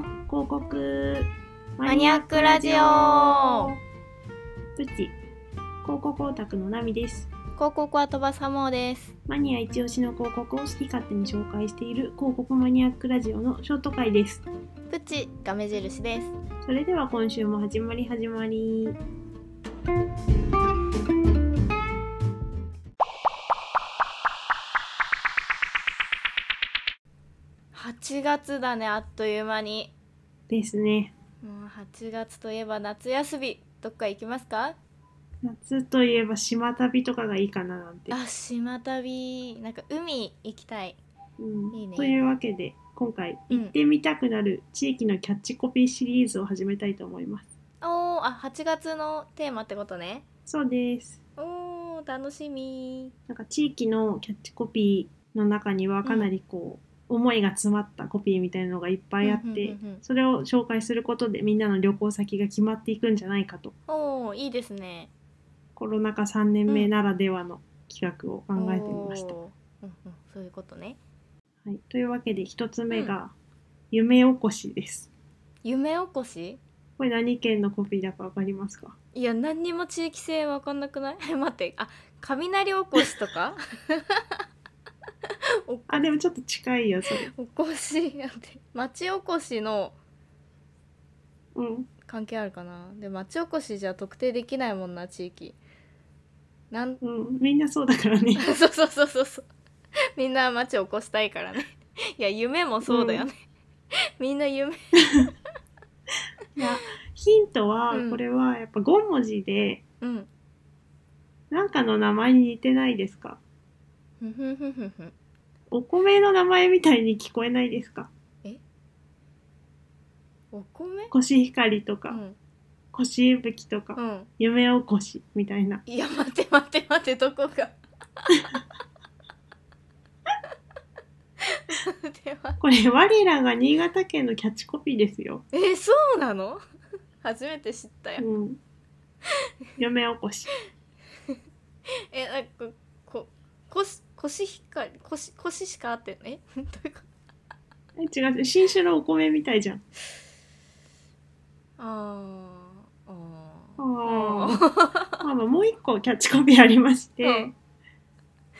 の広告マニアックラジオ。プチ広告オタクのナミです。広告は飛ばサモーです。マニア一押しの広告を好き勝手に紹介している広告マニアックラジオのショート回です。プチが目印です。それでは今週も始まり始まり8月だねあっという間に。ですね。もう8月といえば夏休みどっか行きますか？夏といえば島旅とかがいいかななんて、あ島旅。なんか海行きたい。うん。いいね。というわけで今回うん。行ってみたくなる地域のキャッチコピーシリーズを始めたいと思います。おーあ8月のテーマってことね。そうです。おー楽しみ。なんか地域のキャッチコピーの中にはかなりこう、思いが詰まったコピーみたいなのがいっぱいあって、うんうんうんうん。それを紹介することでみんなの旅行先が決まっていくんじゃないかと。おーいいですね。コロナ禍3年目ならではの企画を考えてみました。うんうん、そういうことね。はい、というわけで一つ目が、夢おこしです。夢おこし？これ何県のコピーだかわかりますか？いや何にも地域性わかんなくない？待ってあ雷おこしとか？お あ、でもちょっと近いよ、それ。おこしやって。町おこしのうん。関係あるかな？で町おこしじゃ特定できないもんな地域。なんうん。みんなそうだからね。そうそうそうそうそう。みんな町おこしたいからね。いや夢もそうだよね、みんな夢。いや、ヒントは、うん。これはやっぱ5文字で、うん。なんかの名前に似てないですか？お米の名前みたいに聞こえないですか？お米？コシヒカリとか、うん。コシイブキとか、うん。夢おこしみたいな。いや待って待って待ってどこが？待って待って。これ、我らが新潟県のキャッチコピーですよ。えーそうなの？初めて知ったよ。うん。夢おこし。えなんかここしコシヒカリコシコシしか合ってんえ？どういうことえ、違う、新種のお米みたいじゃん。あーああー。あまあもう一個キャッチコピーありまして、うん。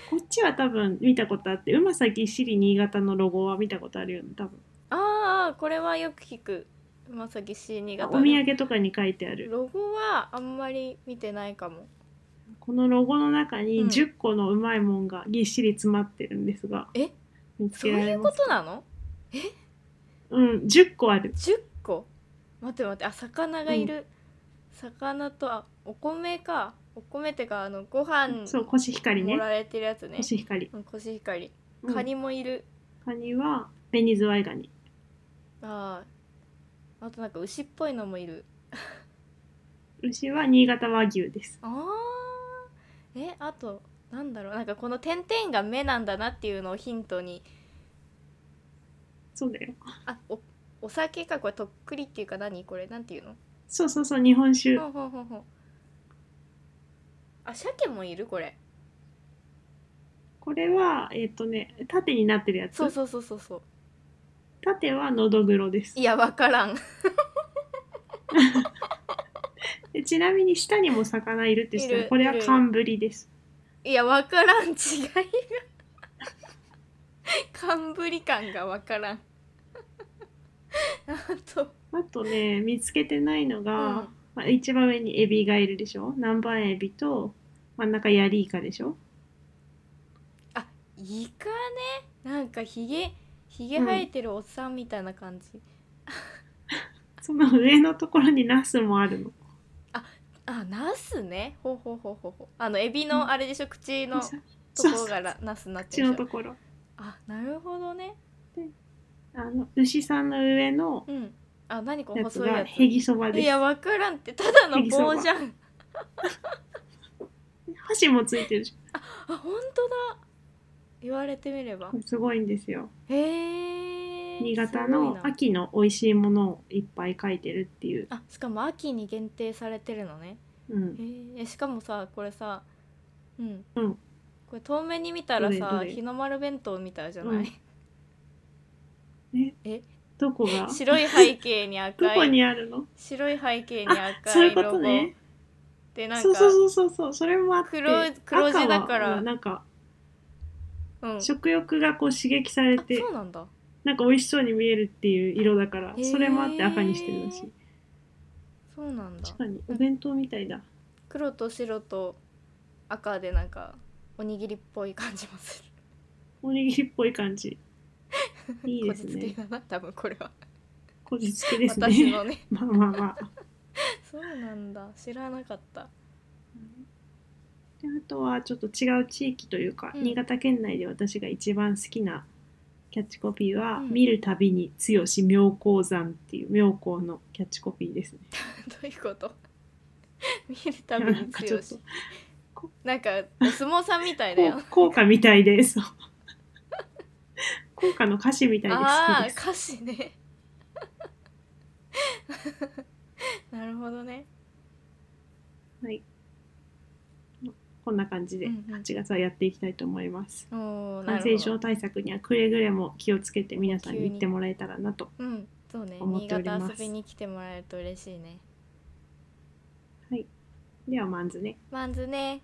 こっちは多分見たことあって、うまさぎっしり新潟のロゴは見たことあるよね、多分。あーこれはよく聞く。まさきし新潟お土産とかに書いてある。ロゴはあんまり見てないかもこのロゴの中にうん。10個のうまいもんがぎっしり詰まってるんですが、え？見つそういうこけられますとなの？うん、10個ある。10個？待って待って。あ魚がいる、魚とあお米か。お米ってかあのご飯そう、コシヒカリね。盛られてるやつね。コシヒカリ。うんコシヒカリ。うん。カニもいる、カニは紅ズワイガニ。あー。あとなんか牛っぽいのもいる。牛は新潟和牛です。あーえあとなんだろうなんかこの点々が目なんだなっていうのをヒントにそうだよ。あおお酒かこれとっくりっていうか何これ？なんていうの？そうそうそう、日本酒。ほんほんほんほんあ鮭もいるこれこれは、えっ、とね、縦になってるやつ？そうそうそうそうそう縦はのどぐろですい。やわからんで ちなみに下にも魚いるって知っているるこれはいる寒ぶりです。いやわからん。違いが。寒ぶり感がわからん。あと。あとね、見つけてないのが、うん。まあ、一番上にエビがいるでしょ？南蛮エビと真ん中ヤリイカでしょ？あイカね？なんかひげひげ生えてるおっさんみたいな感じ、その上のところにナスもあるの。あナスね。ほうほうほうほうほう。あのエビのあれでしょ口のとさころがらナスになって口るでしょ。のところ。あなるほどね。あの牛さんの上のうん。あ何この細いやつ。がヘギそばです。いやわからんって。ただの棒じゃん。箸もついてるし、あ本当だ。言われてみれば。すごいんですよ。へえ新潟のな。秋の美味しいものをいっぱい書いてるっていう。あしかも秋に限定されてるのね。うん。へえしかもさこれさうん、うん。これ遠目に見たらさ日の丸弁当みたいじゃない、うん。え？え？どこが？白い背景にど赤い。こにあるの？白い背景にあそういうこ赤いロゴとね。でなんかそうそうそうそうそれもあって黒黒字だから。なんかうん。あ食欲がこう刺激されて。そうなんだなんか美味しそうに見えるっていう色だからそれもあって赤にしてるらしい。そうなんだ。確かにお弁当みたいだ。黒と白と赤でなんかおにぎりっぽい感じもする。おにぎりっぽい感じ。いいこですね。じつけだな多分これは。こじつけですね。私のね。まあまあまあ。そうなんだ。知らなかった。であとはちょっと違う地域というか、うん。新潟県内で私が一番好きなキャッチコピーは「うん。見るたびに強し妙高山」っていう妙高のキャッチコピーですね。どういうこと？見るたびになんかちょっと強しなんかお相撲さんみたいだよ。こう効果みたいでそう。効果の歌詞みたいで好きです。ああ歌詞ね。なるほどね。はい、こんな感じでうんうん。8月はやっていきたいと思います。おーな感るほど。染症対策にはくれぐれも気をつけて皆さんに行ってもらえたらなと。うんそうね。思っ新ております。潟遊びに来てもらえると嬉しいね。ではまずね。まんずね